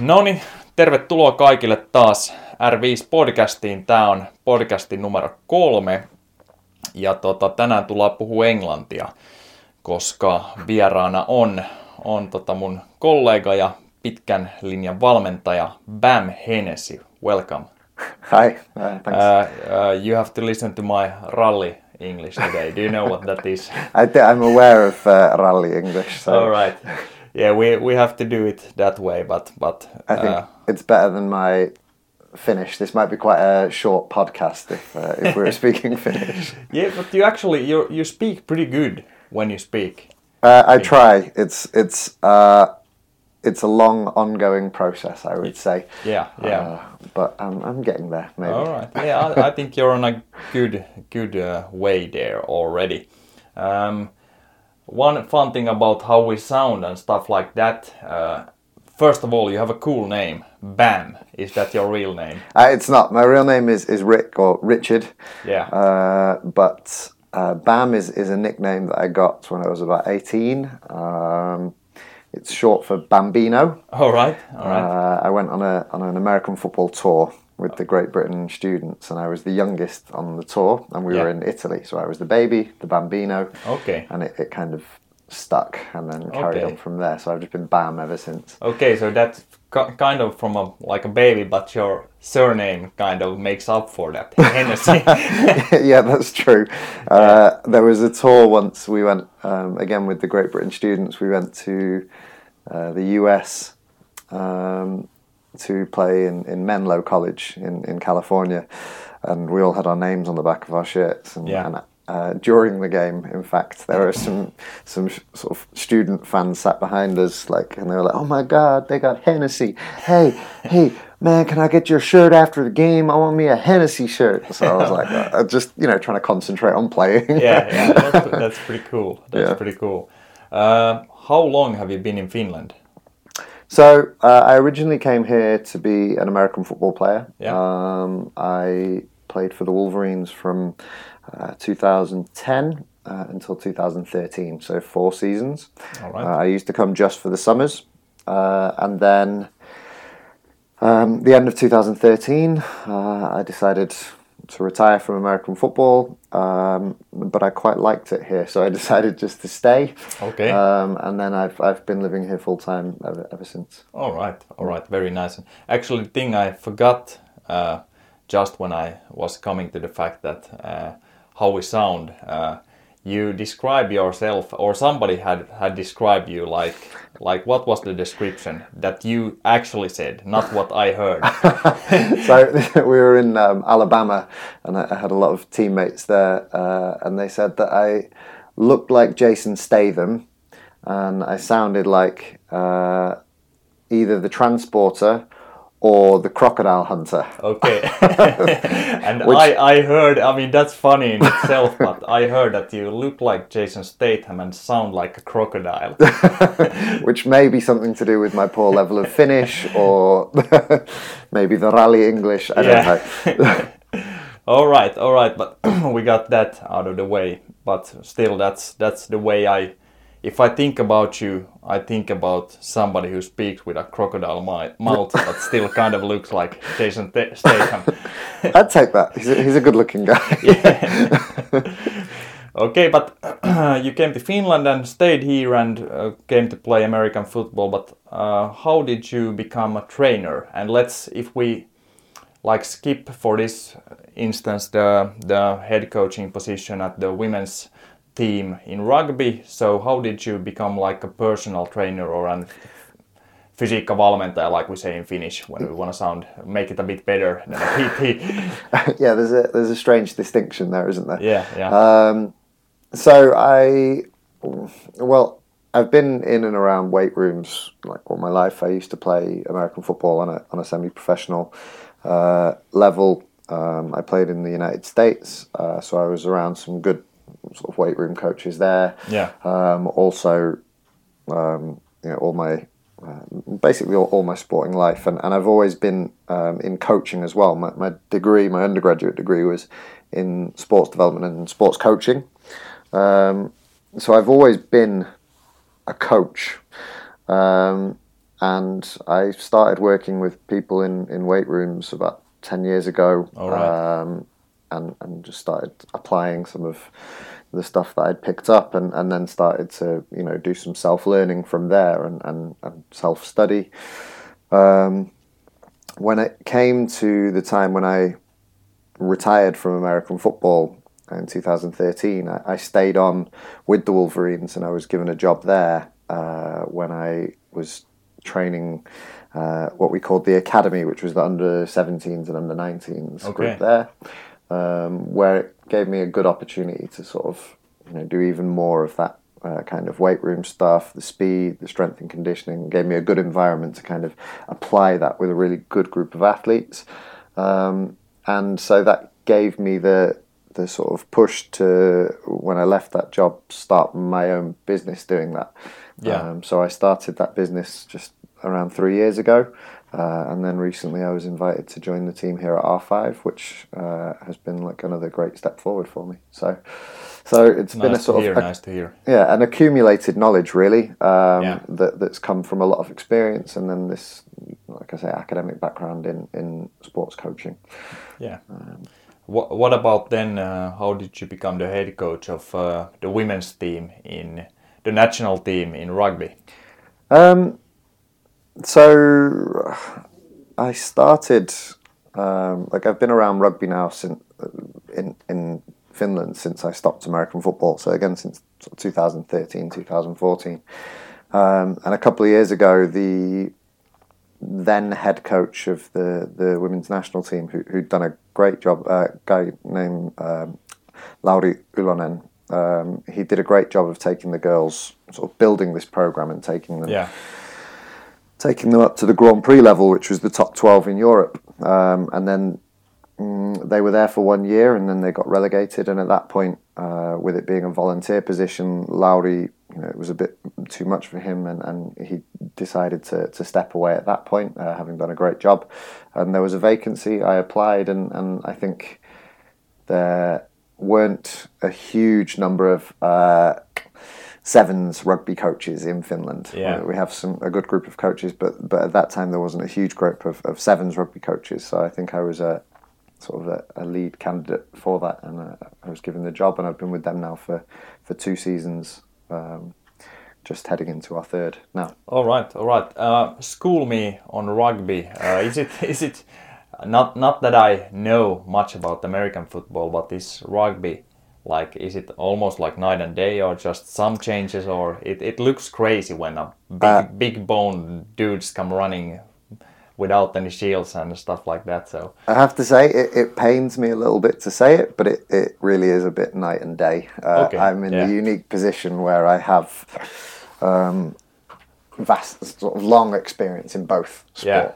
No niin, tervetuloa kaikille taas R5-podcastiin. Tämä on podcastin numero kolme. Ja tota, tänään tullaan puhua englantia, koska vieraana on, on tota mun kollega ja pitkän linjan valmentaja Bam Hennessy. Welcome. Hi, uh, thanks. Uh, uh, you have to listen to my rally English today. Do you know what that is? I th- I'm aware of uh, rally English, so All right. Yeah, we, we have to do it that way, but but I think uh, it's better than my Finnish. This might be quite a short podcast if uh, if we're speaking Finnish. yeah, but you actually you you speak pretty good when you speak. Uh, I try. It's it's uh, it's a long, ongoing process. I would say. Yeah, yeah. Uh, but I'm I'm getting there. Maybe. All right. Yeah, I, I think you're on a good good uh, way there already. Um, one fun thing about how we sound and stuff like that. Uh, first of all, you have a cool name, Bam. Is that your real name? Uh, it's not. My real name is, is Rick or Richard. Yeah. Uh, but uh, Bam is, is a nickname that I got when I was about 18. Um, it's short for Bambino. all right. All right. Uh, I went on a on an American football tour with the Great Britain students, and I was the youngest on the tour, and we were in Italy. So I was the baby, the Bambino, okay. and it, it kind of stuck and then carried Okay. on from there. So I've just been Bam ever since. Okay, so that's kind of from a like a baby, but your surname kind of makes up for that. Hennessy. yeah, that's true. Uh, there was a tour once we went um, again with the Great Britain students. We went to uh, the US um, to play in, in Menlo College in, in California, and we all had our names on the back of our shirts. And, Yeah. and uh, during the game, in fact, there were some some sort of student fans sat behind us, like, and they were like, "Oh my God, they got Hennessy! Hey, hey, man, can I get your shirt after the game? I want me a Hennessy shirt." So I was like, uh, just you know, trying to concentrate on playing. yeah, yeah, that's, that's pretty cool. That's Yeah. pretty cool. Uh, how long have you been in Finland? So uh, I originally came here to be an American football player. Yeah. Um, I played for the Wolverines from uh, 2010 uh, until 2013, so four seasons. All right. Uh, I used to come just for the summers, uh, and then um, the end of 2013, uh, I decided to retire from American football, um, but I quite liked it here, so I decided just to stay. Okay. Um, and then I've I've been living here full time ever, ever since. all right, all right, very nice. Actually, the thing I forgot uh, just when I was coming to the fact that uh, how we sound. Uh, you describe yourself, or somebody had had described you like like what was the description that you actually said, not what I heard. so we were in um, Alabama, and I, had a lot of teammates there, uh, and they said that I looked like Jason Statham, and I sounded like uh, either the transporter or the crocodile hunter. Okay. and I, I heard, I mean, that's funny in itself, but I heard that you look like Jason Statham and sound like a crocodile. which may be something to do with my poor level of Finnish or maybe the rally English. I don't know. all right, all right, but we got that out of the way. But still, that's that's the way I. If I think about you, I think about somebody who speaks with a crocodile mouth, but still kind of looks like Jason Th- Statham. I'd take that. He's a, he's a good looking guy. Okay, but you came to Finland and stayed here and uh, came to play American football. But uh, how did you become a trainer? And let's, if we like skip for this instance the the head coaching position at the women's team in rugby. So how did you become like a personal trainer or an fysiikkavalmentaja, like we say in Finnish, when we want to sound make it a bit better than a PT? yeah, there's a there's a strange distinction there, isn't there? yeah, yeah. Um, so I, well, I've been in and around weight rooms like all my life. I used to play American football on a on a semi-professional uh, level. Um, I played in the United States, uh, so I was around some good sort of weight room coaches there. Yeah. Um, also, um, you know, all my uh, basically all, all my sporting life, and, and I've always been um, in coaching as well. My, my degree, my undergraduate degree, was in sports development and sports coaching. Um, so I've always been a coach, um, and I started working with people in, in weight rooms about 10 years ago. All right. um, and, and just started applying some of the stuff that I'd picked up and, and then started to, you know, do some self learning from there and, and, and self study. Um, when it came to the time when I retired from American football in 2013, I, I stayed on with the Wolverines and I was given a job there uh, when I was training uh, what we called the academy, which was the under 17s and under 19s Okay. group there, um, where it gave me a good opportunity to sort of you know do even more of that. Uh, kind of weight room stuff, the speed, the strength and conditioning gave me a good environment to kind of apply that with a really good group of athletes, um, and so that gave me the the sort of push to when I left that job start my own business doing that. Yeah. Um, so I started that business just around three years ago, uh, and then recently I was invited to join the team here at R5, which uh, has been like another great step forward for me. So, so it's been a Nice to sort hear. of a- nice to hear. yeah, an accumulated knowledge really um, Yeah. that that's come from a lot of experience, and then this, like I say, academic background in in sports coaching. Yeah. what, what about then? Uh, how did you become the head coach of uh, the women's team in the national team in rugby? Um, so I started um, like I've been around rugby now since in in Finland since I stopped American football. So again since 2013, 2014, um, and a couple of years ago the then head coach of the the women's national team who who'd done a great job, a guy named um, Lauri Ulonen. Um, he did a great job of taking the girls, sort of building this program and taking them Yeah. Taking them up to the Grand Prix level, which was the top 12 in Europe. Um, and then mm, they were there for one year and then they got relegated. And at that point, uh, with it being a volunteer position, Lauri, you know, it was a bit too much for him and, and he decided to, to step away at that point, uh, having done a great job. And there was a vacancy. I applied and, and I think there weren't a huge number of uh, sevens rugby coaches in Finland. Yeah. We have some a good group of coaches, but but at that time there wasn't a huge group of, of sevens rugby coaches. So I think I was a sort of a, a lead candidate for that, and uh, I was given the job, and I've been with them now for for two seasons. Um, just heading into our third now. All right, all right. Uh, school me on rugby. Uh, is it is it not not that I know much about American football, but is rugby like is it almost like night and day, or just some changes, or it, it looks crazy when a big Uh, big bone dudes come running without any shields and stuff like that. So I have to say, it, it pains me a little bit to say it, but it, it really is a bit night and day. Uh, Okay, I'm in yeah. the unique position where I have um, vast, sort of long experience in both Yeah.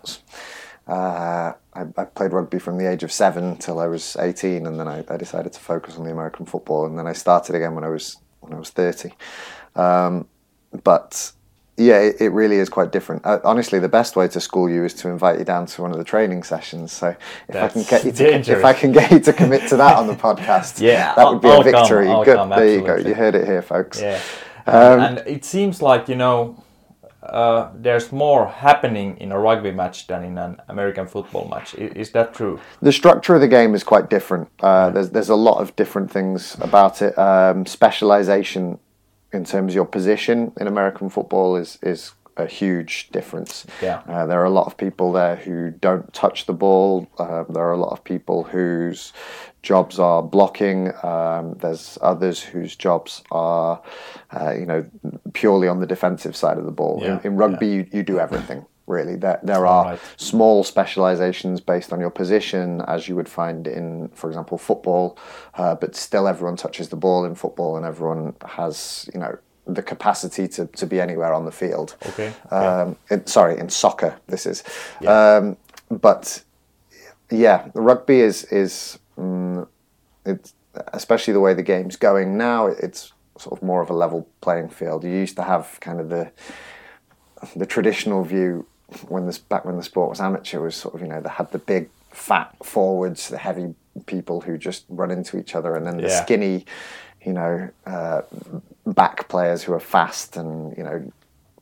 Uh, I, I played rugby from the age of seven till I was 18, and then I, I decided to focus on the American football, and then I started again when I was when I was 30. Um, but yeah, it, it really is quite different. Uh, honestly, the best way to school you is to invite you down to one of the training sessions. So if I can get you to, dangerous. if I can get you to commit to that on the podcast, Yeah, that would be I'll a victory. come, Good, come, there you go. You heard it here, folks. yeah, Um, and it seems like you know. Uh, there's more happening in a rugby match than in an American football match. Is, is that true? The structure of the game is quite different. Uh, there's there's a lot of different things about it. Um, specialization in terms of your position in American football is is a huge difference. Yeah. Uh, there are a lot of people there who don't touch the ball. Uh, there are a lot of people whose jobs are blocking. Um, there's others whose jobs are, uh, you know, purely on the defensive side of the ball. Yeah, In, in rugby, you, you do everything. Really, there, there are Right. small specializations based on your position, as you would find in, for example, football. Uh, but still, everyone touches the ball in football, and everyone has, you know, the capacity to, to be anywhere on the field. Okay, Um, in, sorry, in soccer, this is. Yeah. Um, but yeah, rugby is is mm, it's especially the way the game's going now. It's sort of more of a level playing field. You used to have kind of the the traditional view when this back when the sport was amateur was sort of you know they had the big fat forwards, the heavy people who just run into each other, and then the Yeah. skinny, you know, uh, back players who are fast and you know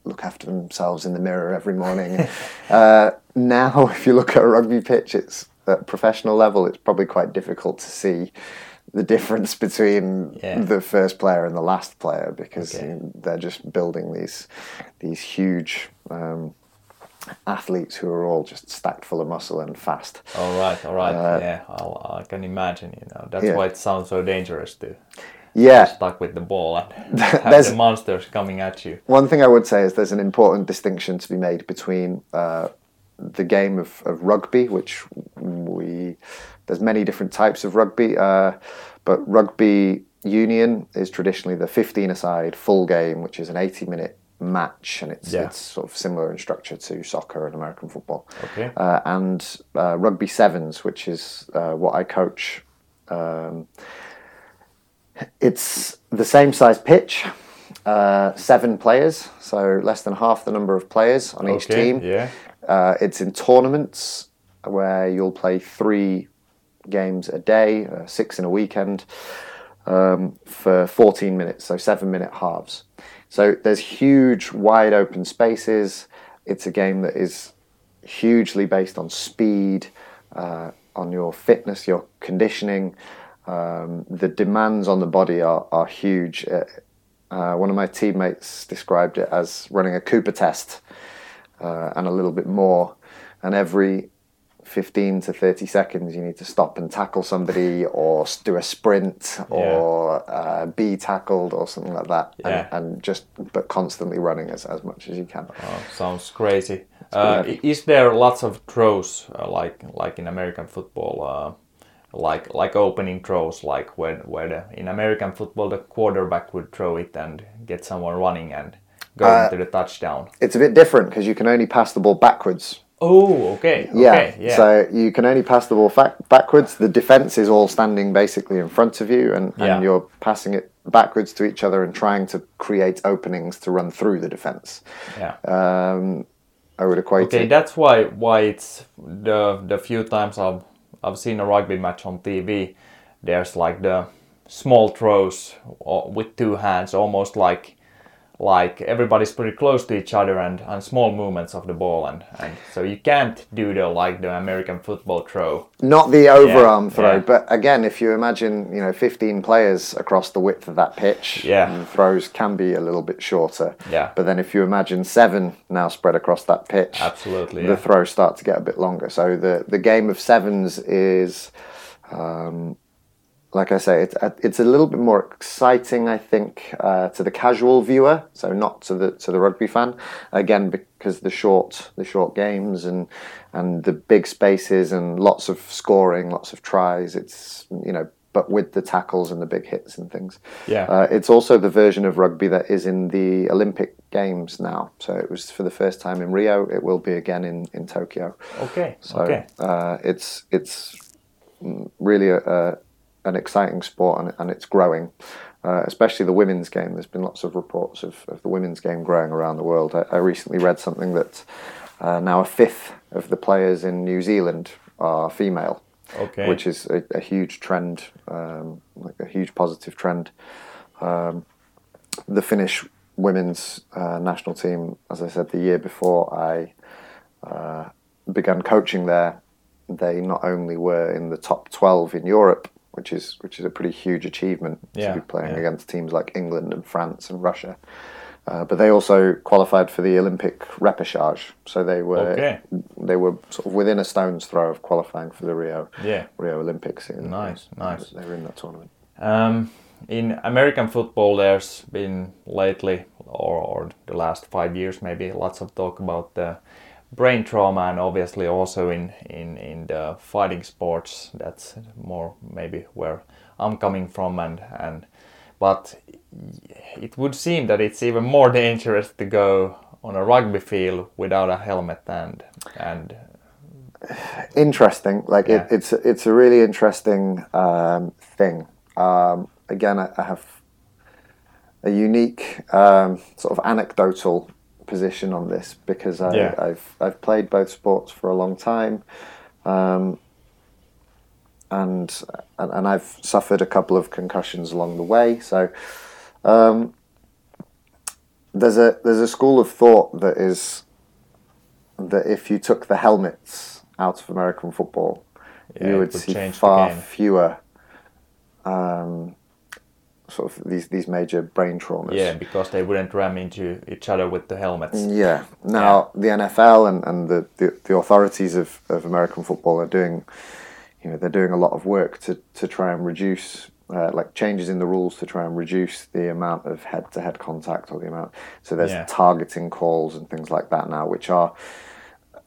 look after themselves in the mirror every morning. uh, now, if you look at a rugby pitch, it's at professional level, it's probably quite difficult to see the difference between Yeah. the first player and the last player because Okay. they're just building these these huge um, athletes who are all just stacked full of muscle and fast. All right, all right. yeah, I'll, I can imagine. You know, that's Uh, yeah. why it sounds so dangerous to Yeah, stuck with the ball and have There's- the monsters coming at you. One thing I would say is there's an important distinction to be made between uh, the game of, of rugby, which we there's many different types of rugby, uh, but rugby union is traditionally the 15 aside full game, which is an 80 minute match, and it's Yeah. it's sort of similar in structure to soccer and American football. Okay. Uh, and uh, rugby sevens, which is uh, what I coach. Um, it's the same size pitch, uh, seven players, so less than half the number of players on each Okay, team. yeah. Uh, it's in tournaments where you'll play three games a day, uh, six in a weekend, um, for 14 minutes, so seven minute halves. So there's huge, wide open spaces. It's a game that is hugely based on speed, uh, on your fitness, your conditioning. Um, the demands on the body are, are huge. Uh, uh, one of my teammates described it as running a Cooper test uh, and a little bit more. And every 15 to 30 seconds, you need to stop and tackle somebody or do a sprint or uh, be tackled or something like that. Yeah. And, and just, but constantly running as, as much as you can. Oh, sounds crazy. Uh, is there lots of throws uh, like like in American football, uh, like like opening throws, like where where the, in American football the quarterback would throw it and get someone running and go Uh, to the touchdown. It's a bit different because you can only pass the ball backwards. Oh, okay, Yeah. okay, yeah. So you can only pass the ball fa- backwards. The defense is all standing basically in front of you, and, Yeah. you're passing it backwards to each other and trying to create openings to run through the defense. yeah. Um, I would equate Okay, it. that's why why it's the the few times I've I've seen a rugby match on TV. There's like the small throws uh, with two hands, almost like like everybody's pretty close to each other and, and small movements of the ball and, and so you can't do the like the American football throw. Not the overarm throw, yeah. but again, if you imagine, you know, 15 players across the width of that pitch, Yeah. the throws can be a little bit shorter. Yeah. But then if you imagine seven now spread across that pitch, Absolutely, the yeah. throws start to get a bit longer. So the, the game of sevens is, um, like I say, it's, it's a little bit more exciting, I think, uh, to the casual viewer. So not to the to the rugby fan. Again, because the short the short games and and the big spaces and lots of scoring, lots of tries. It's you know, but with the tackles and the big hits and things. Yeah. Uh, it's also the version of rugby that is in the Olympic Games now. So it was for the first time in Rio. It will be again in in Tokyo. Okay. So okay. uh, it's it's really a, a, an exciting sport and, and it's growing, uh, especially the women's game. There's been lots of reports of, of the women's game growing around the world. I, I recently read something that uh, now a fifth of the players in New Zealand are female, Okay. which is a, a huge trend, um, like a huge positive trend. Um, the Finnish women's uh, national team, as I said, the year before I uh, began coaching there, they not only were in the top 12 in Europe, which is which is a pretty huge achievement Yeah, to be playing yeah. against teams like England and France and Russia. Uh, but they also qualified for the Olympic repechage, so they were Okay. they were sort of within a stone's throw of qualifying for the Rio Yeah. Rio Olympics. In, Nice, nice. They were in that tournament. Um, in American football, there's been lately, or, or the last five years, maybe lots of talk about the brain trauma, and obviously also in in in the fighting sports. That's more maybe where I'm coming from, and and but it would seem that it's even more dangerous to go on a rugby field without a helmet and and interesting. Like Yeah. it, it's it's a really interesting um, thing. Um, again, I, I have a unique um, sort of anecdotal position on this because I, Yeah. I've I've played both sports for a long time, um, and, and and I've suffered a couple of concussions along the way. So. Um, there's a there's a school of thought that is that if you took the helmets out of American football, Yeah, you would would see far fewer um, sort of these these major brain traumas. Yeah, because they wouldn't ram into each other with the helmets. Yeah. Now the NFL and, and the, the, the authorities of, of American football are doing, you know, they're doing a lot of work to, to try and reduce, uh, like changes in the rules to try and reduce the amount of head to head contact or the amount. So there's Yeah. targeting calls and things like that now, which are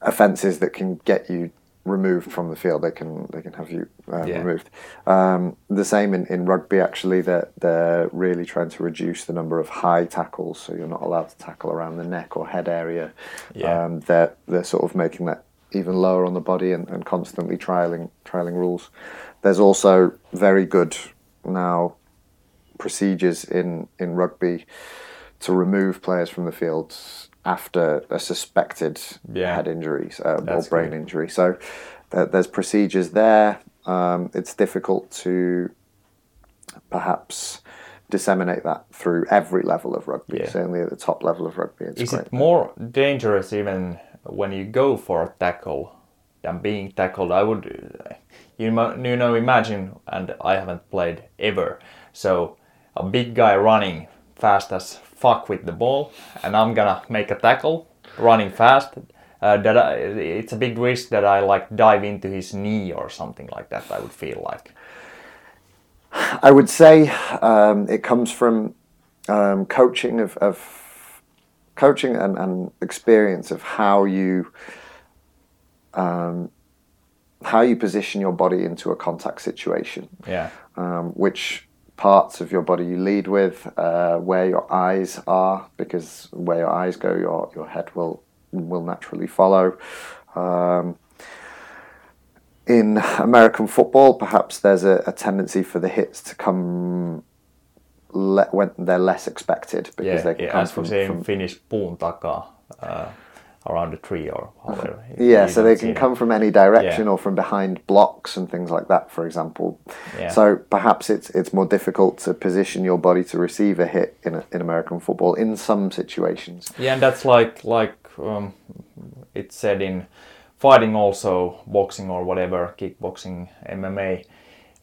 offences that can get you removed from the field. They can they can have you uh, Yeah. removed. Um, the same in, in rugby actually. They're they're really trying to reduce the number of high tackles, so you're not allowed to tackle around the neck or head area. Yeah. Um, they're they're sort of making that even lower on the body and, and constantly trialing trialing rules. There's also very good now procedures in, in rugby to remove players from the field after a suspected Yeah. head injury uh, or brain good. injury. So there, there's procedures there. Um, it's difficult to perhaps disseminate that through every level of rugby. Yeah. Certainly at the top level of rugby, it's Is it more dangerous even when you go for a tackle than being tackled? I would, you know, imagine, and I haven't played ever, so a big guy running fast as fuck with the ball, and I'm gonna make a tackle running fast. Uh, that I, it's a big risk that I like dive into his knee or something like that. I would feel like. I would say um, it comes from um, coaching of, of coaching and, and experience of how you um, how you position your body into a contact situation, Yeah, um, which parts of your body you lead with, uh, where your eyes are, because where your eyes go, your your head will will naturally follow. Um, in American football, perhaps there's a, a tendency for the hits to come le- when they're less expected because yeah. they can yeah come from, from Finnish, puun takaa, uh, around a tree or however. yeah, so they can come from any direction Yeah. or from behind blocks and things like that, for example. Yeah. So perhaps it's it's more difficult to position your body to receive a hit in a, in American football in some situations. Yeah, and that's like like um, it's said in fighting also boxing or whatever kickboxing MMA.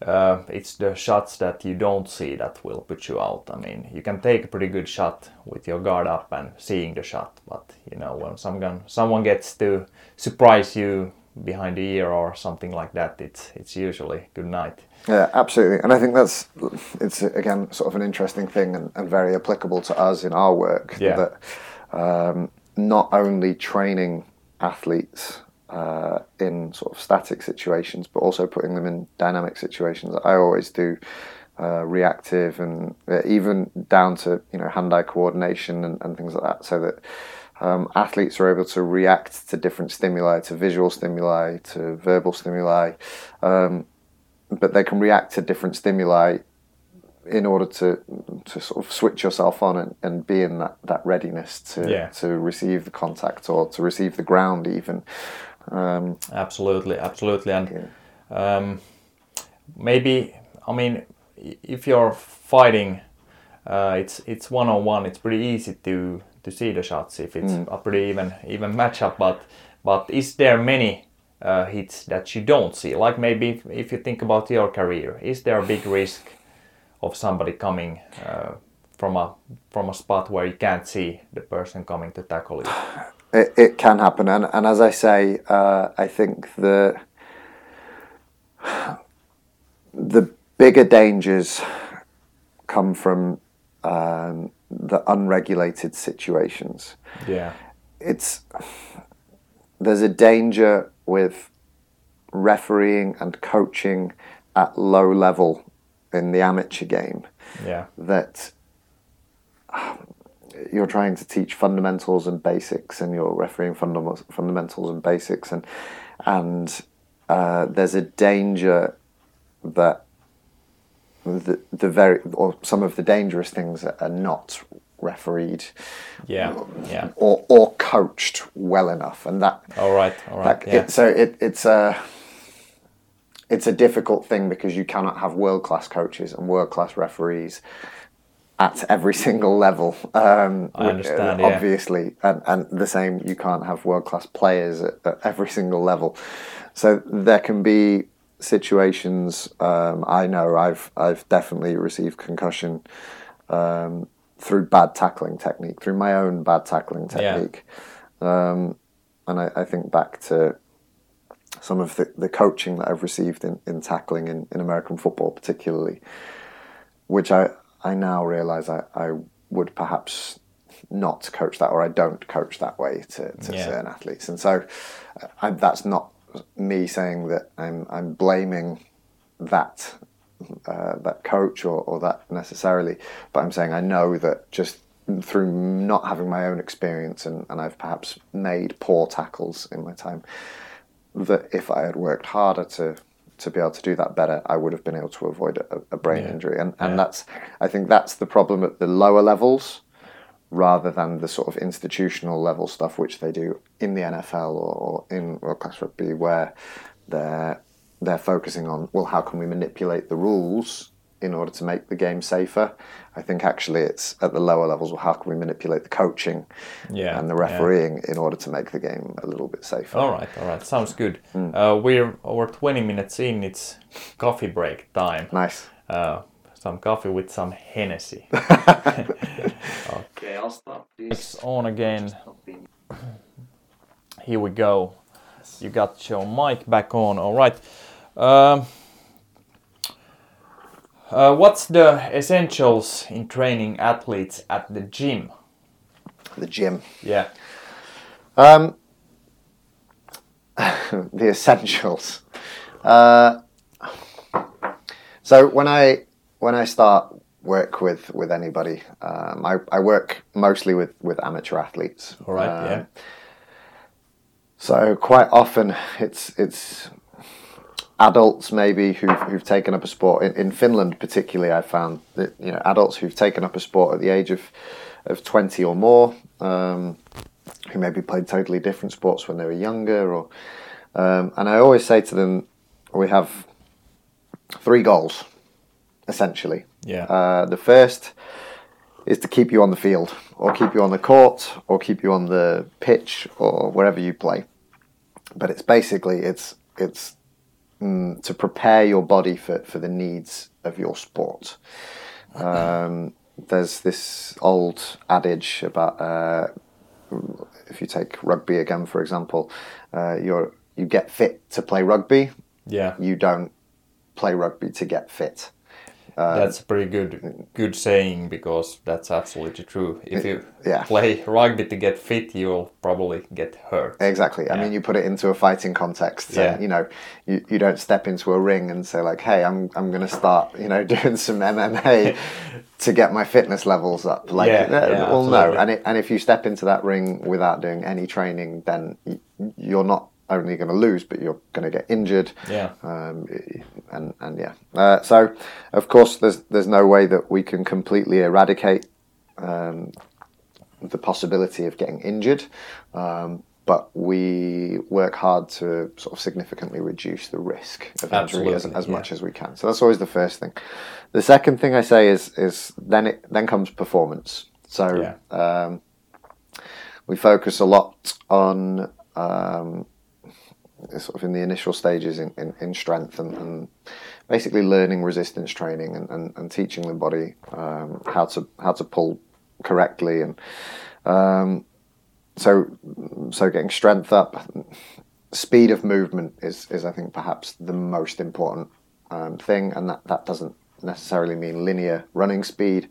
Uh, it's the shots that you don't see that will put you out. I mean, you can take a pretty good shot with your guard up and seeing the shot, but you know when someone someone gets to surprise you behind the ear or something like that, it's it's usually good night. Yeah, absolutely. And I think that's it's again sort of an interesting thing and, and very applicable to us in our work. Yeah. That um, not only training athletes uh, in sort of static situations, but also putting them in dynamic situations. I always do uh, reactive and uh, even down to you know hand-eye coordination and, and things like that, so that um, athletes are able to react to different stimuli, to visual stimuli, to verbal stimuli. Um, but they can react to different stimuli in order to to sort of switch yourself on and, and be in that, that readiness to Yeah. to receive the contact or to receive the ground even. Um, Absolutely, absolutely, and um, maybe I mean if you're fighting, uh, it's it's one on one. It's pretty easy to to see the shots if it's a pretty even even matchup. But but is there many uh, hits that you don't see? Like maybe if, if you think about your career, is there a big risk of somebody coming? Uh, from a from a spot where you can't see the person coming to tackle you. it, it can happen, and, and as I say, uh, I think the the bigger dangers come from um, the unregulated situations. Yeah, it's there's a danger with refereeing and coaching at low level in the amateur game yeah, that you're trying to teach fundamentals and basics and you're refereeing fundam- fundamentals and basics and and uh, there's a danger that the, the very or some of the dangerous things are not refereed yeah, yeah. or, or coached well enough, and that, All right, all right. that yeah. it, so it, it's a it's a difficult thing because you cannot have world class coaches and world class referees at every single level. Um, I understand, yeah. obviously, and, and the same. You can't have world class players at, at every single level. So there can be situations. Um, I know I've I've definitely received concussion um, through bad tackling technique, through my own bad tackling Yeah. technique. Um, and I, I think back to some of the, the coaching that I've received in, in tackling in, in American football, particularly, which I, I now realise I, I would perhaps not coach that or I don't coach that way to, to Yeah. certain athletes. And so uh, I, that's not me saying that I'm, I'm blaming that uh, that coach or, or that necessarily, but I'm saying I know that just through not having my own experience and, and I've perhaps made poor tackles in my time, that if I had worked harder to to be able to do that better, I would have been able to avoid a, a brain Yeah. injury. And and Yeah. that's I think that's the problem at the lower levels rather than the sort of institutional level stuff which they do in the NFL or, or in world class rugby where they're they're focusing on well how can we manipulate the rules in order to make the game safer. I think actually it's at the lower levels well how can we manipulate the coaching Yeah, and the yeah. refereeing in order to make the game a little bit safer. All right, all right, sounds good. Hmm. Uh, we're over 20 minutes in. It's coffee break time. Nice. Uh, some coffee with some Hennessy. Okay, I'll stop this. It's on again. Here we go. You got your mic back on. All right. Um, uh, what's the essentials in training athletes at the gym? The gym. Yeah. Um, the essentials. Uh, so when I when I start work with with anybody, um, I, I work mostly with with amateur athletes. All right. Um, yeah. So quite often it's it's adults maybe who've, who've taken up a sport in, in Finland particularly I found that you know adults who've taken up a sport at the age of of 20 or more um, who maybe played totally different sports when they were younger or um, and I always say to them we have three goals essentially Yeah. uh, the first is to keep you on the field, or keep you on the court, or keep you on the pitch, or wherever you play. But it's basically it's it's mm, to prepare your body for, for the needs of your sport. Um, there's this old adage about uh, if you take rugby again, for example, uh, you're you get fit to play rugby. yeah. You don't play rugby to get fit. Uh, that's a pretty good good saying because that's absolutely true. If you yeah. play rugby to get fit, you'll probably get hurt. Exactly. I mean, you put it into a fighting context. So, Yeah. You know, you, you don't step into a ring and say like, "Hey, I'm I'm going to start, you know, doing some MMA to get my fitness levels up." Like, Yeah, uh, yeah, well, no. And it, and if you step into that ring without doing any training, then you're not only going to lose, but you're going to get injured. Yeah. Um, and and yeah. Uh, so, of course, there's there's no way that we can completely eradicate um, the possibility of getting injured, um, but we work hard to sort of significantly reduce the risk of injury as, as yeah. much as we can. So that's always the first thing. The second thing I say is is then it then comes performance. So Yeah. um, we focus a lot on um, sort of in the initial stages in, in, in strength and, and basically learning resistance training and, and, and teaching the body um, how to how to pull correctly and um, so so getting strength up speed of movement is, is I think perhaps the most important um, thing. And that, that doesn't necessarily mean linear running speed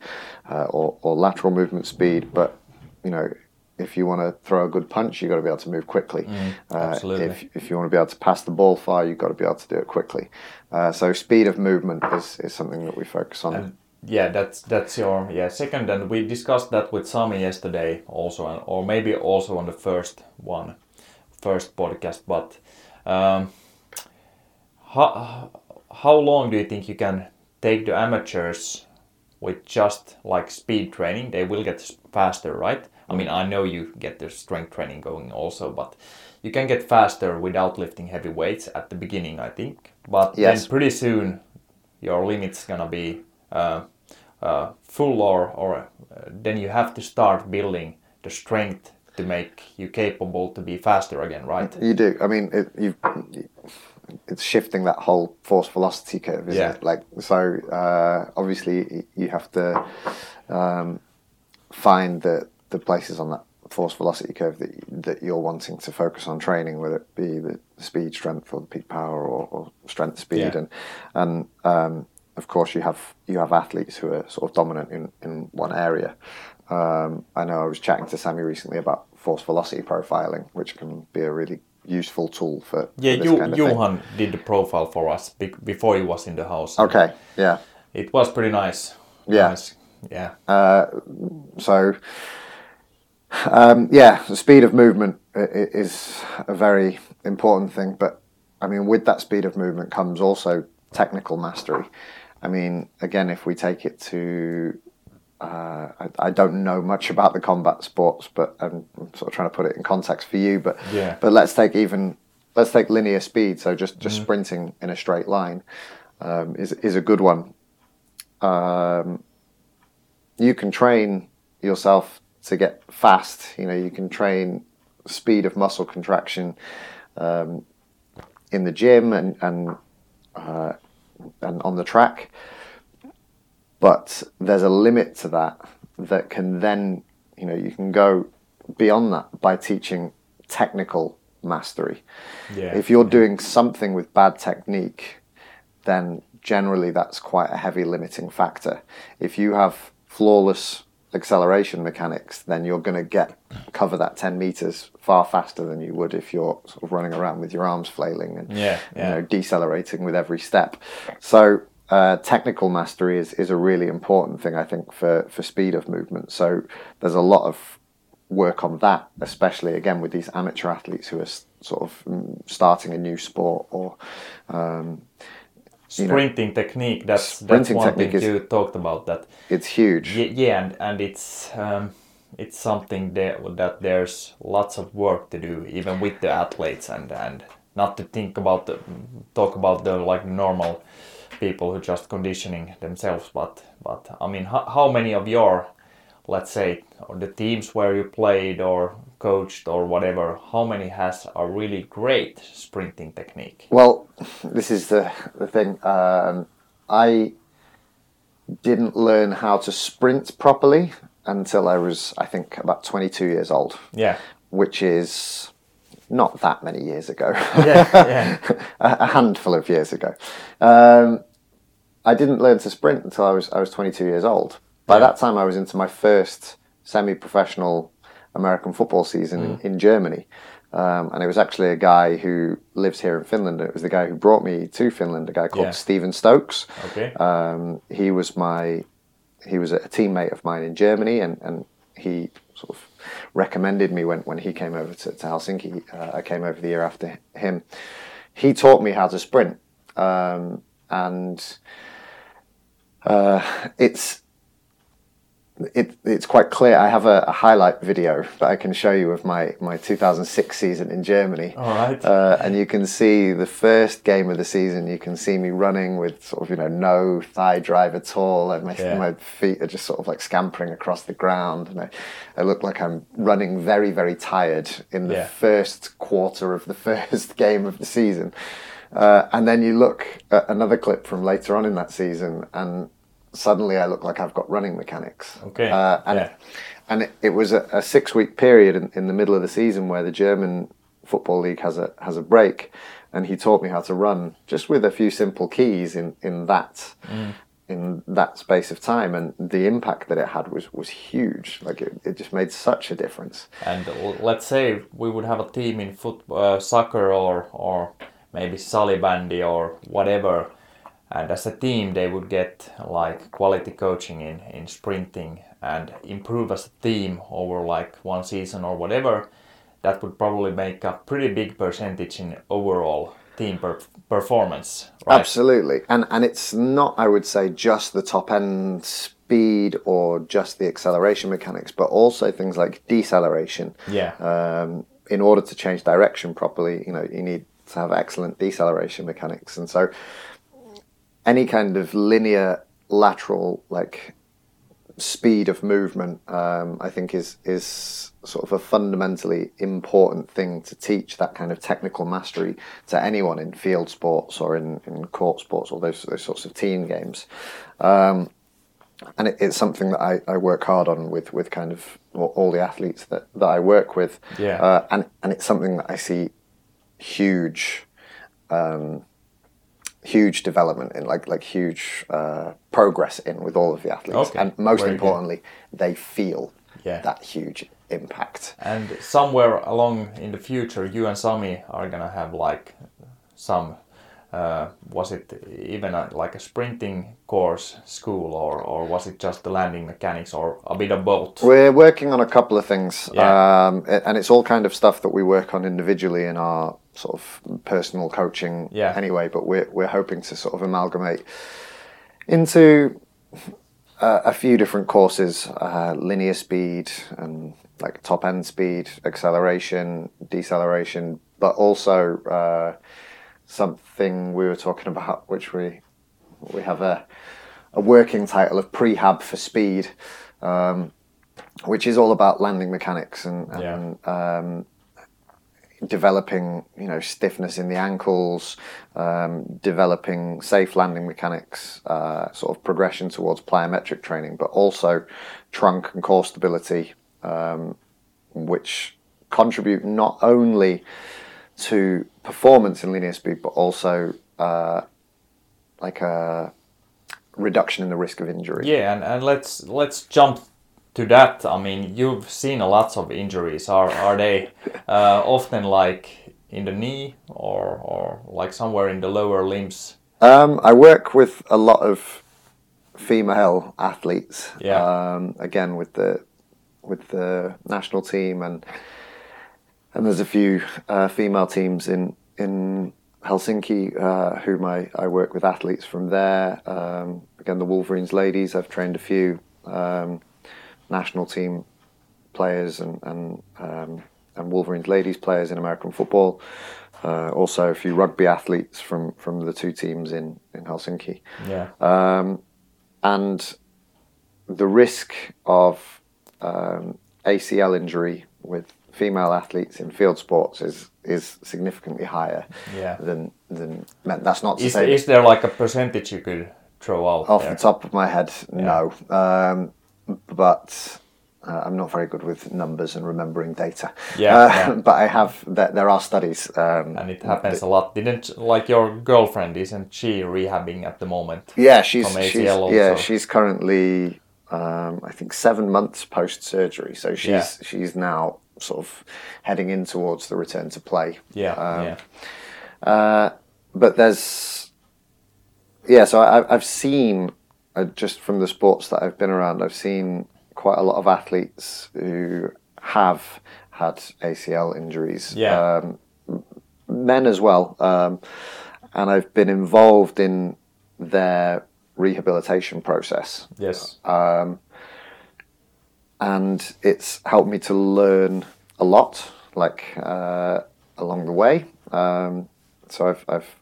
uh, or, or lateral movement speed but you know if you want to throw a good punch, you've got to be able to move quickly. uh, absolutely. if, if you want to be able to pass the ball far, you've got to be able to do it quickly. Uh, so speed of movement is, is something that we focus on. And yeah, that's that's your yeah second, and we discussed that with Sami yesterday also, and- or maybe also on the first one, first podcast. But um, how how long do you think you can take the amateurs with just like speed training? They will get faster, right? I mean, I know you get the strength training going also, but you can get faster without lifting heavy weights at the beginning, I think. But Yes. then pretty soon your limit's gonna be uh, uh, full or or uh, then you have to start building the strength to make you capable to be faster again, right? You do. I mean, it, you've, it's shifting that whole force velocity curve, isn't Yeah. it? Like, so uh, obviously you have to um, find the the places on that force velocity curve that that you're wanting to focus on training, whether it be the speed, strength, or the peak power, or, or strength, speed, Yeah. and and um, of course you have you have athletes who are sort of dominant in in one area. Um, I know I was chatting to Sami recently about force velocity profiling, which can be a really useful tool for, for Yeah, this you, kind of thing. Johan did the profile for us be- before he was in the house. Okay, yeah. It was pretty nice. Yeah. Nice. Yeah. So, um, yeah, the speed of movement is a very important thing. But I mean, with that speed of movement comes also technical mastery. I mean, again, if we take it to uh, I, I don't know much about the combat sports, but I'm, I'm sort of trying to put it in context for you. But Yeah. but let's take even let's take linear speed. So just just sprinting in a straight line um, is is a good one. Um, you can train yourself to get fast. You know, you can train speed of muscle contraction um, in the gym and and uh, and on the track. But there's a limit to that that can then, you know, you can go beyond that by teaching technical mastery. Yeah. If you're doing something with bad technique, then generally that's quite a heavy limiting factor. If you have flawless acceleration mechanics, then you're going to get cover that 10 meters far faster than you would if you're sort of running around with your arms flailing and Yeah, you know decelerating with every step. So uh, technical mastery is, is a really important thing, I think, for, for speed of movement. So there's a lot of work on that, especially again with these amateur athletes who are sort of mm, starting a new sport or um, you know, Sprinting technique. That's that's Sprinting one technique thing is- you talked about. That it's huge. yeah, yeah and, and it's um, it's something that that there's lots of work to do, even with the athletes, and and not to think about the talk about the like normal people who just conditioning themselves, but but I mean, how, how many of your let's say or the teams where you played or coached or whatever, how many has a really great sprinting technique? Well, this is the the thing. Um, I didn't learn how to sprint properly until I was, I think, about 22 years old, Yeah, which is not that many years ago. yeah, yeah. a a handful of years ago. Um, I didn't learn to sprint until I was I was 22 years old. By Yeah. that time, I was into my first semi-professional American football season in, in Germany, um, and it was actually a guy who lives here in Finland. It was the guy who brought me to Finland, a guy called Yeah. Stephen Stokes. Okay. Um, he was my he was a teammate of mine in Germany, and, and he sort of recommended me when, when he came over to, to Helsinki. Uh, I came over the year after him. He taught me how to sprint, um, and uh, it's it, it's quite clear. I have a, a highlight video that I can show you of my, my 2006 season in Germany. All right. Uh, and you can see the first game of the season. You can see me running with sort of you know no thigh drive at all, and my, Yeah. my feet are just sort of like scampering across the ground, and I, I look like I'm running very very tired in the Yeah. first quarter of the first game of the season. Uh, and then you look at another clip from later on in that season, and suddenly I look like I've got running mechanics. Okay, Uh, and yeah. and it, it was a, a six week period in, in the middle of the season where the German football league has a has a break, and he taught me how to run just with a few simple keys in in that. In that space of time, and the impact that it had was was huge. Like it, it just made such a difference. And let's say we would have a team in foot, uh, soccer or or maybe bandy or whatever, and as a team they would get like quality coaching in in sprinting and improve as a team over like one season or whatever. That would probably make a pretty big percentage in overall team per- performance. Right? Absolutely, and and it's not, I would say, just the top end speed or just the acceleration mechanics, but also things like deceleration. Yeah. Um, in order to change direction properly, you know, you need to have excellent deceleration mechanics, and so any kind of linear lateral like speed of movement, um, I think, is is sort of a fundamentally important thing to teach that kind of technical mastery to anyone in field sports or in, in court sports or those those sorts of team games. Um, and it, it's something that I, I work hard on with, with kind of all, the athletes that, that I work with. Yeah. Uh, and, and it's something that I see huge um, huge development in like like huge uh, progress in with all of the athletes Okay, and most very good. importantly they feel Yeah. that huge impact And somewhere along in the future, you and Sami are gonna have like some. Uh, was it even a, like a sprinting course school, or, or was it just the landing mechanics, or a bit of both? we're working on a couple of things Yeah. um, and it's all kind of stuff that we work on individually in our sort of personal coaching Yeah. anyway but we're, we're hoping to sort of amalgamate into uh, a few different courses uh, linear speed and like top end speed acceleration deceleration but also uh, something we were talking about which we we have a, a working title of prehab for speed um, which is all about landing mechanics and, and um, developing you know stiffness in the ankles, um, developing safe landing mechanics, uh, sort of progression towards plyometric training, but also trunk and core stability, um, which contribute not only to performance in linear speed, but also uh, like a reduction in the risk of injury. Yeah, and, and let's let's jump to that. I mean, you've seen a lot of injuries. Are are they uh, often like in the knee or or like somewhere in the lower limbs? Um, I work with a lot of female athletes. Yeah. Um, again, with the with the national team and and there's a few uh, female teams in in Helsinki uh, whom I, I work with athletes from there. Um, again, the Wolverines ladies. I've trained a few um, national team players and and um, and Wolverines ladies players in American football. Uh, also, a few rugby athletes from, from the two teams in, in Helsinki. Yeah. Um, and the risk of um, ACL injury with female athletes in field sports is is significantly higher Yeah. than than men. That's not to Is, say is there like a percentage you could throw out off there? the top of my head, no. Um, but uh, I'm not very good with numbers and remembering data. Yeah, Uh, yeah. But I have. There, there are studies. Um, and it happens a lot. Didn't like your girlfriend? Isn't she rehabbing at the moment? Yeah, she's, from she's yeah she's currently um, I think seven months post surgery, so she's Yeah. she's now sort of heading in towards the return to play. Yeah, Um, yeah, Uh, but there's yeah, so I, I've seen uh, just from the sports that I've been around, I've seen quite a lot of athletes who have had ACL injuries. Yeah. Um, men as well, um, and I've been involved in their rehabilitation process, yes, and it's helped me to learn a lot, like uh, along the way. Um, so I've, I've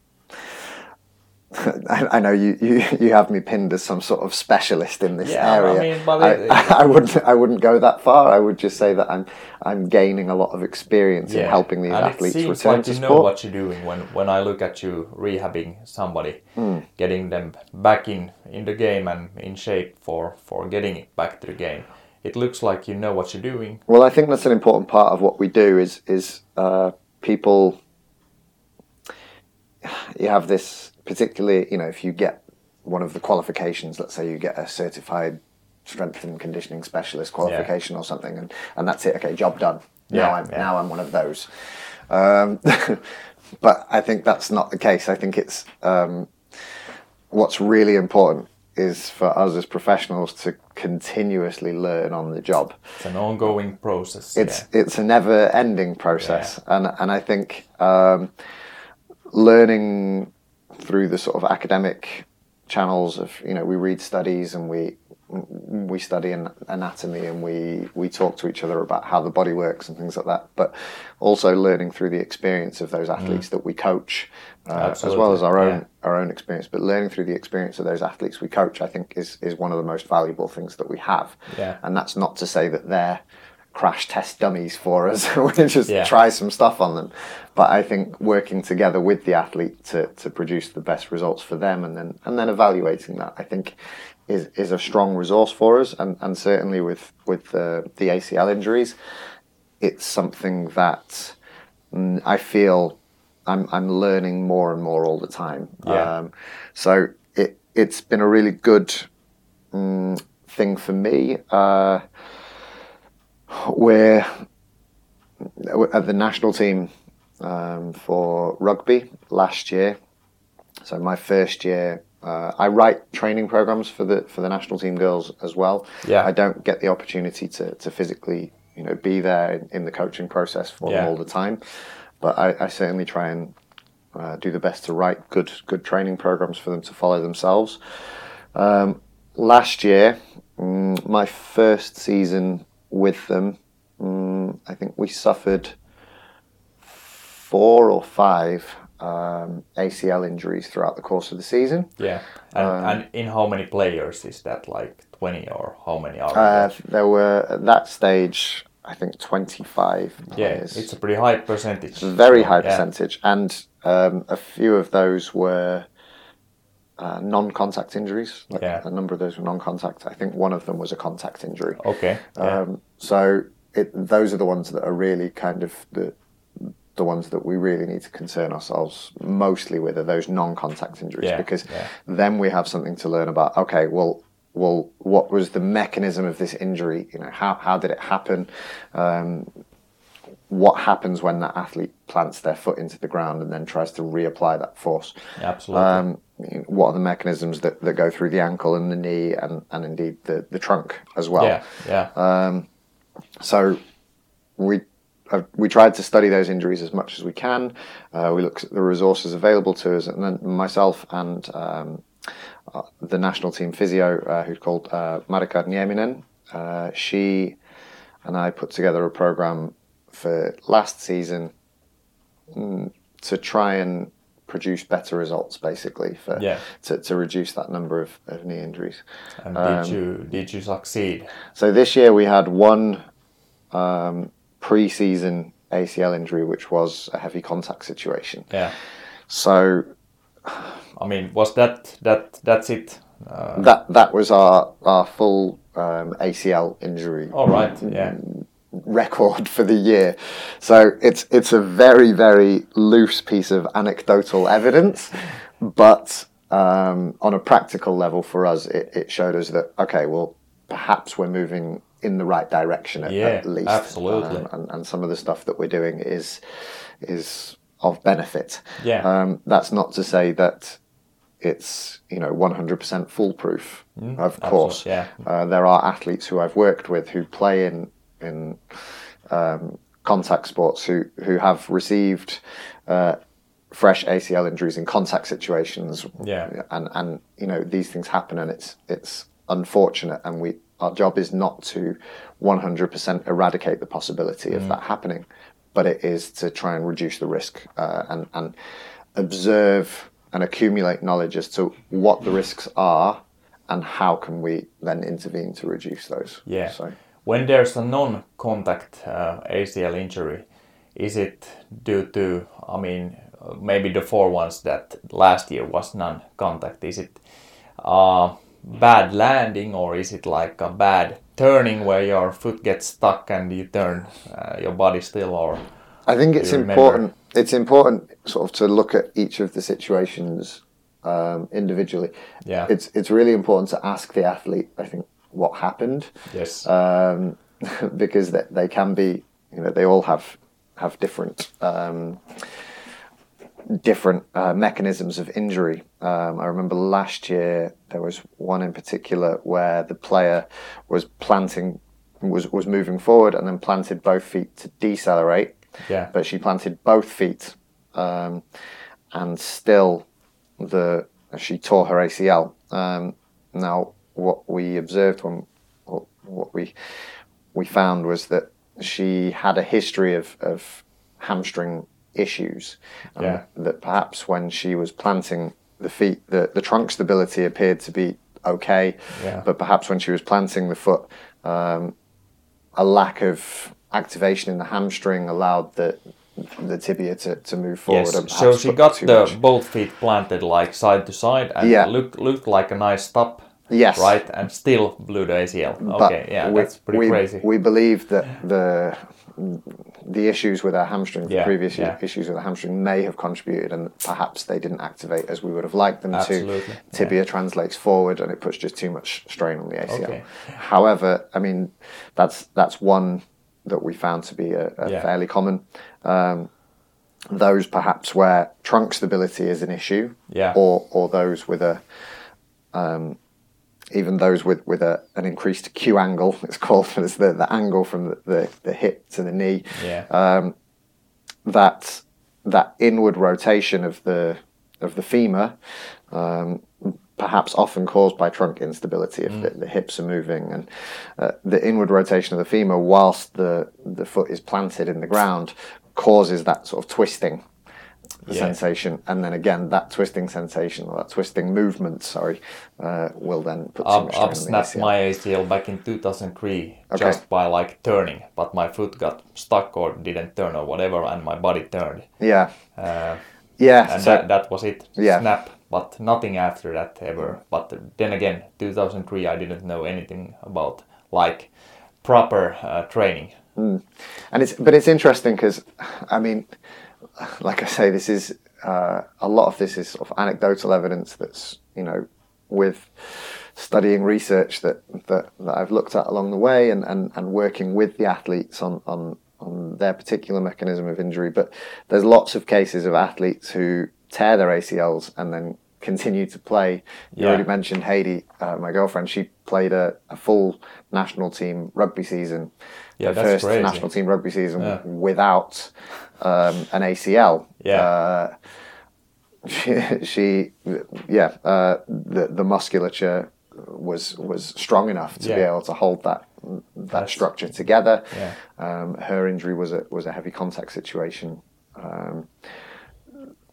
I, I know you, you, you have me pinned as some sort of specialist in this Yeah, I area. mean, but I, it- I wouldn't I wouldn't go that far. I would just say that I'm I'm gaining a lot of experience in helping these and athletes it seems return like to you know what you're doing when when I look at you rehabbing somebody, Hmm. getting them back in in the game and in shape for for getting it back to the game. It looks like you know what you're doing. Well, I think that's an important part of what we do is is uh, people. You have this particularly, you know, if you get one of the qualifications, let's say you get a certified strength and conditioning specialist qualification or something, and, and that's it. Okay, job done. Yeah, now I'm yeah. now I'm one of those. Um, but I think that's not the case. I think it's um, what's really important is for us as professionals to continuously learn on the job It's an ongoing process. it's it's a never ending process and and I think um, learning through the sort of academic channels of you know we read studies and we we study an, anatomy and we we talk to each other about how the body works and things like that. But also learning through the experience of those athletes that we coach, uh, as well as our own yeah. our own experience. But learning through the experience of those athletes we coach, I think, is is one of the most valuable things that we have. Yeah. And that's not to say that they're crash test dummies for us. we just Yeah. try some stuff on them. But I think working together with the athlete to, to produce the best results for them and then and then evaluating that, I think is, is a strong resource for us. And, and certainly with with the, the ACL injuries, it's something that I feel I'm I'm learning more and more all the time. Yeah. Um, so it it's been a really good mm, thing for me. Uh, we're at the national team um, for rugby last year. So my first year, uh, I write training programs for the for the national team girls as well. Yeah. I don't get the opportunity to, to physically, you know, be there in, in the coaching process for Yeah. them all the time, but I, I certainly try and uh, do the best to write good good training programs for them to follow themselves. Um, last year, mm, my first season with them, mm, I think we suffered four or five um, ACL injuries throughout the course of the season. Yeah. And, Um, and in how many players is that? Like 20 or how many are Uh, there? there were at that stage, I think, 25 Yeah, it's a pretty high percentage. very high Yeah. percentage, and um, a few of those were uh, non-contact injuries. Like Yeah. A number of those were non-contact. I think one of them was a contact injury. Okay. Yeah. Um, so it, those are the ones that are really kind of the the ones that we really need to concern ourselves mostly with are those non-contact injuries Yeah, because yeah. then we have something to learn about. Okay, well, well, what was the mechanism of this injury? You know, how how did it happen? Um, what happens when that athlete plants their foot into the ground and then tries to reapply that force? Absolutely. Um, what are the mechanisms that, that go through the ankle and the knee and, and indeed the, the trunk as well? yeah. Yeah. Um, so we uh, we tried to study those injuries as much as we can. Uh, we looked at the resources available to us, and then myself and um, uh, the national team physio, uh, who's called uh, Marika Nieminen, uh, she and I put together a program for last season mm, to try and produce better results, basically, for Yeah. to, to reduce that number of, of knee injuries. and um, did you did you succeed? So this year we had one um, pre-season ACL injury, which was a heavy contact situation. Yeah. So I mean, was that that that's it? Uh, that that was our our full um, ACL injury all right. Yeah. Record for the year. So it's it's a very very loose piece of anecdotal evidence, but um, on a practical level for us, it, it showed us that okay, well, perhaps we're moving in the right direction at, Yeah, at least. absolutely. Um, and, and some of the stuff that we're doing is is of benefit. Yeah. Um, that's not to say that it's you know 100% foolproof. of course, Mm, yeah. uh, there are athletes who I've worked with who play in in um, contact sports who who have received uh, fresh ACL injuries in contact situations. Yeah. and and you know these things happen, and it's it's unfortunate, and we our job is not to 100% eradicate the possibility Mm. of that happening, but it is to try and reduce the risk uh, and and observe and accumulate knowledge as to what the risks are and how can we then intervene to reduce those. Yeah. So When there's a non-contact uh, ACL injury, is it due to, I mean, maybe the four ones that last year was non-contact? Is it uh, bad landing or is it like a bad turning where your foot gets stuck and you turn uh, your body still or? I think it's important. It's important sort of to look at each of the situations um, individually. Yeah. It's it's really important to ask the athlete. I think what happened, Yes. um, because they, they can be. You know, they all have have different um, different uh, mechanisms of injury. Um, I remember last year there was one in particular where the player was planting was was moving forward and then planted both feet to decelerate yeah. but she planted both feet, um, and still the she tore her ACL. Um, now what we observed when what, we we found was that she had a history of, of hamstring issues. Yeah. That perhaps when she was planting the feet, the, the trunk stability appeared to be okay, Yeah. but perhaps when she was planting the foot, um, a lack of activation in the hamstring allowed the the tibia to, to move forward. Yes, so she got the much. both feet planted like side to side and Yeah. looked looked like a nice stop. Yes. Right, and still blew the ACL. But Okay, yeah, we, that's pretty we, crazy. We believe that the the issues with our hamstring, Yeah, the previous yeah. issues with the hamstring, may have contributed, and perhaps they didn't activate as we would have liked them Absolutely, to. yeah. Tibia translates forward, and it puts just too much strain on the ACL. Okay. However, I mean, that's that's one that we found to be a, a Yeah. fairly common. Um, those perhaps where trunk stability is an issue, Yeah. or or those with a even those with with a, an increased Q angle, it's called, it's the, the angle from the, the, the hip to the knee, yeah, uh, that that inward rotation of the of the femur, um, perhaps often caused by trunk instability if the, the hips are moving, and uh, the inward rotation of the femur whilst the the foot is planted in the ground causes that sort of twisting Yeah. sensation, and then again that twisting sensation or that twisting movement, sorry, uh, will then put much strain I've snapped my ACL back in 2003 Okay. just by like turning, but my foot got stuck or didn't turn or whatever, and my body turned. Yeah, Uh, yeah. and so that, that was it. Yeah. Snap, but nothing after that ever. But then again, 2003, I didn't know anything about like proper uh, training. and it's but it's interesting because I mean, like I say, this is uh, a lot of this is sort of anecdotal evidence that's you know with studying research that that, that I've looked at along the way and, and, and working with the athletes on, on on their particular mechanism of injury. But there's lots of cases of athletes who tear their ACLs and then continue to play. You already mentioned Heidi, uh, my girlfriend. She played a, a full national team rugby season. Yeah, the first crazy. national team rugby season Yeah. without um, an ACL. Yeah. Uh, she, she yeah, uh, the the musculature was was strong enough to be able to hold that that That's- structure together. Yeah. Um, her injury was a was a heavy contact situation. Um,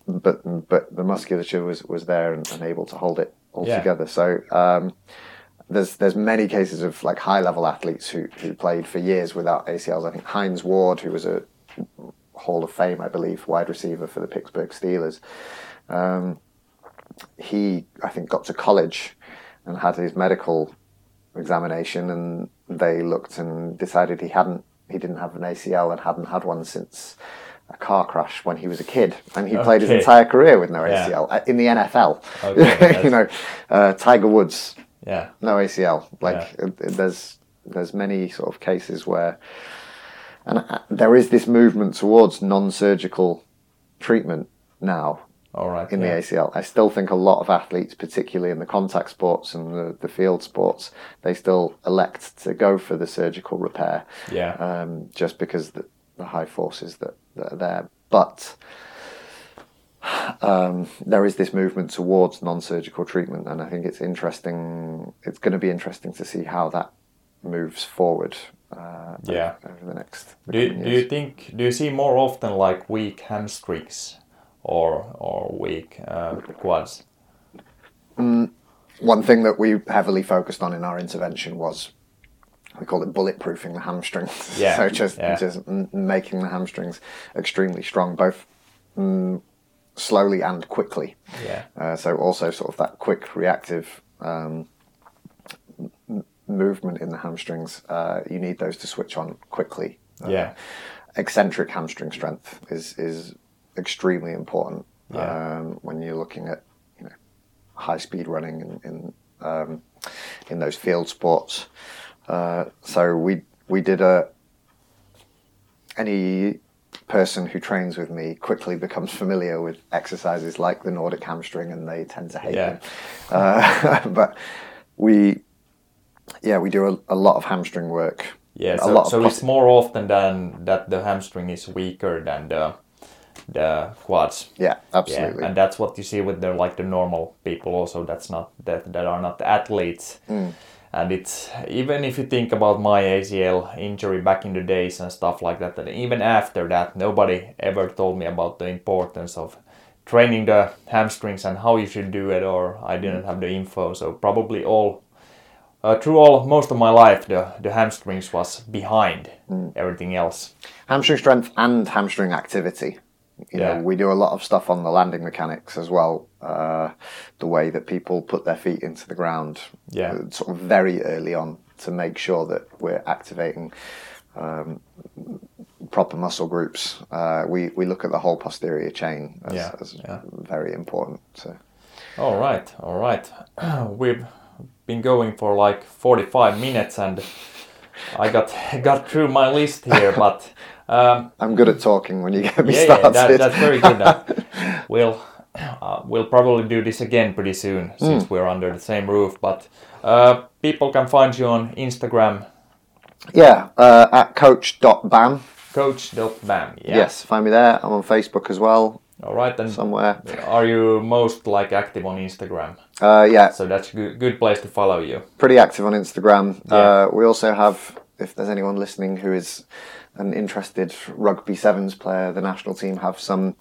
but but the musculature was, was there and, and able to hold it all Yeah. together. So um, there's there's many cases of like high level athletes who, who played for years without ACLs. I think Hines Ward, who was a Hall of Fame, I believe, wide receiver for the Pittsburgh Steelers. Um, he, I think, got to college and had his medical examination, and they looked and decided he hadn't, he didn't have an ACL and hadn't had one since a car crash when he was a kid, and he played his entire career with no. ACL uh, in the NFL. Okay, you know, uh, Tiger Woods, Yeah, no ACL. Like Yeah. there's there's many sort of cases where, and uh, there is this movement towards non-surgical treatment now all right. in yeah. the ACL. I still think a lot of athletes, particularly in the contact sports and the, the field sports, they still elect to go for the surgical repair Yeah. um, just because the, the high forces that, that are there. But um, there is this movement towards non-surgical treatment, and I think it's interesting. It's going to be interesting to see how that moves forward. Uh, Yeah. over the next. the Do you, do years. you think do you see more often like weak hamstrings or or weak uh, quads? one thing that we heavily focused on in our intervention was we call it bulletproofing the hamstrings. Yeah, so just yeah. just m- making the hamstrings extremely strong, both mm, slowly and quickly. Yeah. Uh, so also sort of that quick reactive um, m- movement in the hamstrings. Uh, you need those to switch on quickly. Uh, Yeah. eccentric hamstring strength is is extremely important Yeah. um, when you're looking at you know high speed running in in, um, in those field sports. Uh, so we we did a any person who trains with me quickly becomes familiar with exercises like the Nordic hamstring and they tend to hate Yeah. them. Uh, but we yeah we do a, a lot of hamstring work. Yeah, a so, so it's more often than that the hamstring is weaker than the the quads. Yeah, absolutely. Yeah, and that's what you see with the like the normal people also. That's not that that are not athletes. Mm. And it's even if you think about my ACL injury back in the days and stuff like that, and even after that, nobody ever told me about the importance of training the hamstrings and how you should do it, or I didn't have the info. So probably all uh, through all most of my life, the the hamstrings was behind everything else. hamstring strength and hamstring activity. You Yeah. know, we do a lot of stuff on the landing mechanics as well. Uh, the way that people put their feet into the ground, Yeah. uh, sort of very early on to make sure that we're activating um, proper muscle groups. Uh, we we look at the whole posterior chain as, Yeah, as yeah. very important. So. All right, all right. We've been going for like 45 minutes and I got got through my list here, but um, I'm good at talking when you get me yeah, yeah, started. that, that's very good. Uh, we'll uh, we'll probably do this again pretty soon since we're under the same roof. But uh, people can find you on Instagram, yeah, uh, at coach.bam. coach.bam. Yeah. Yes, find me there. I'm on Facebook as well, All right, then. somewhere. are you most like active on Instagram? Uh, yeah, So that's a good, good place to follow you. pretty active on Instagram. Yeah. Uh, we also have, if there's anyone listening who is an interested rugby sevens player, the national team have some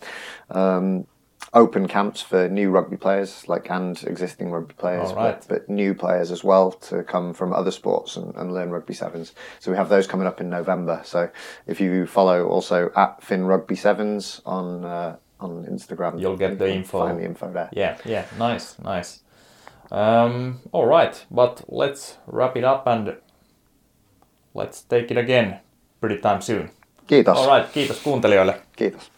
um, open camps for new rugby players, like and existing rugby players, right. but, but new players as well to come from other sports and, and learn rugby sevens. So we have those coming up in November. So if you follow also at Finn Rugby Sevens on uh, on Instagram, You'll get the info. Find the info there. Yeah, yeah, nice, nice. Um, all right, but let's wrap it up and let's take it again pretty time soon. Kiitos. All right, kiitos kuuntelijoille. Kiitos.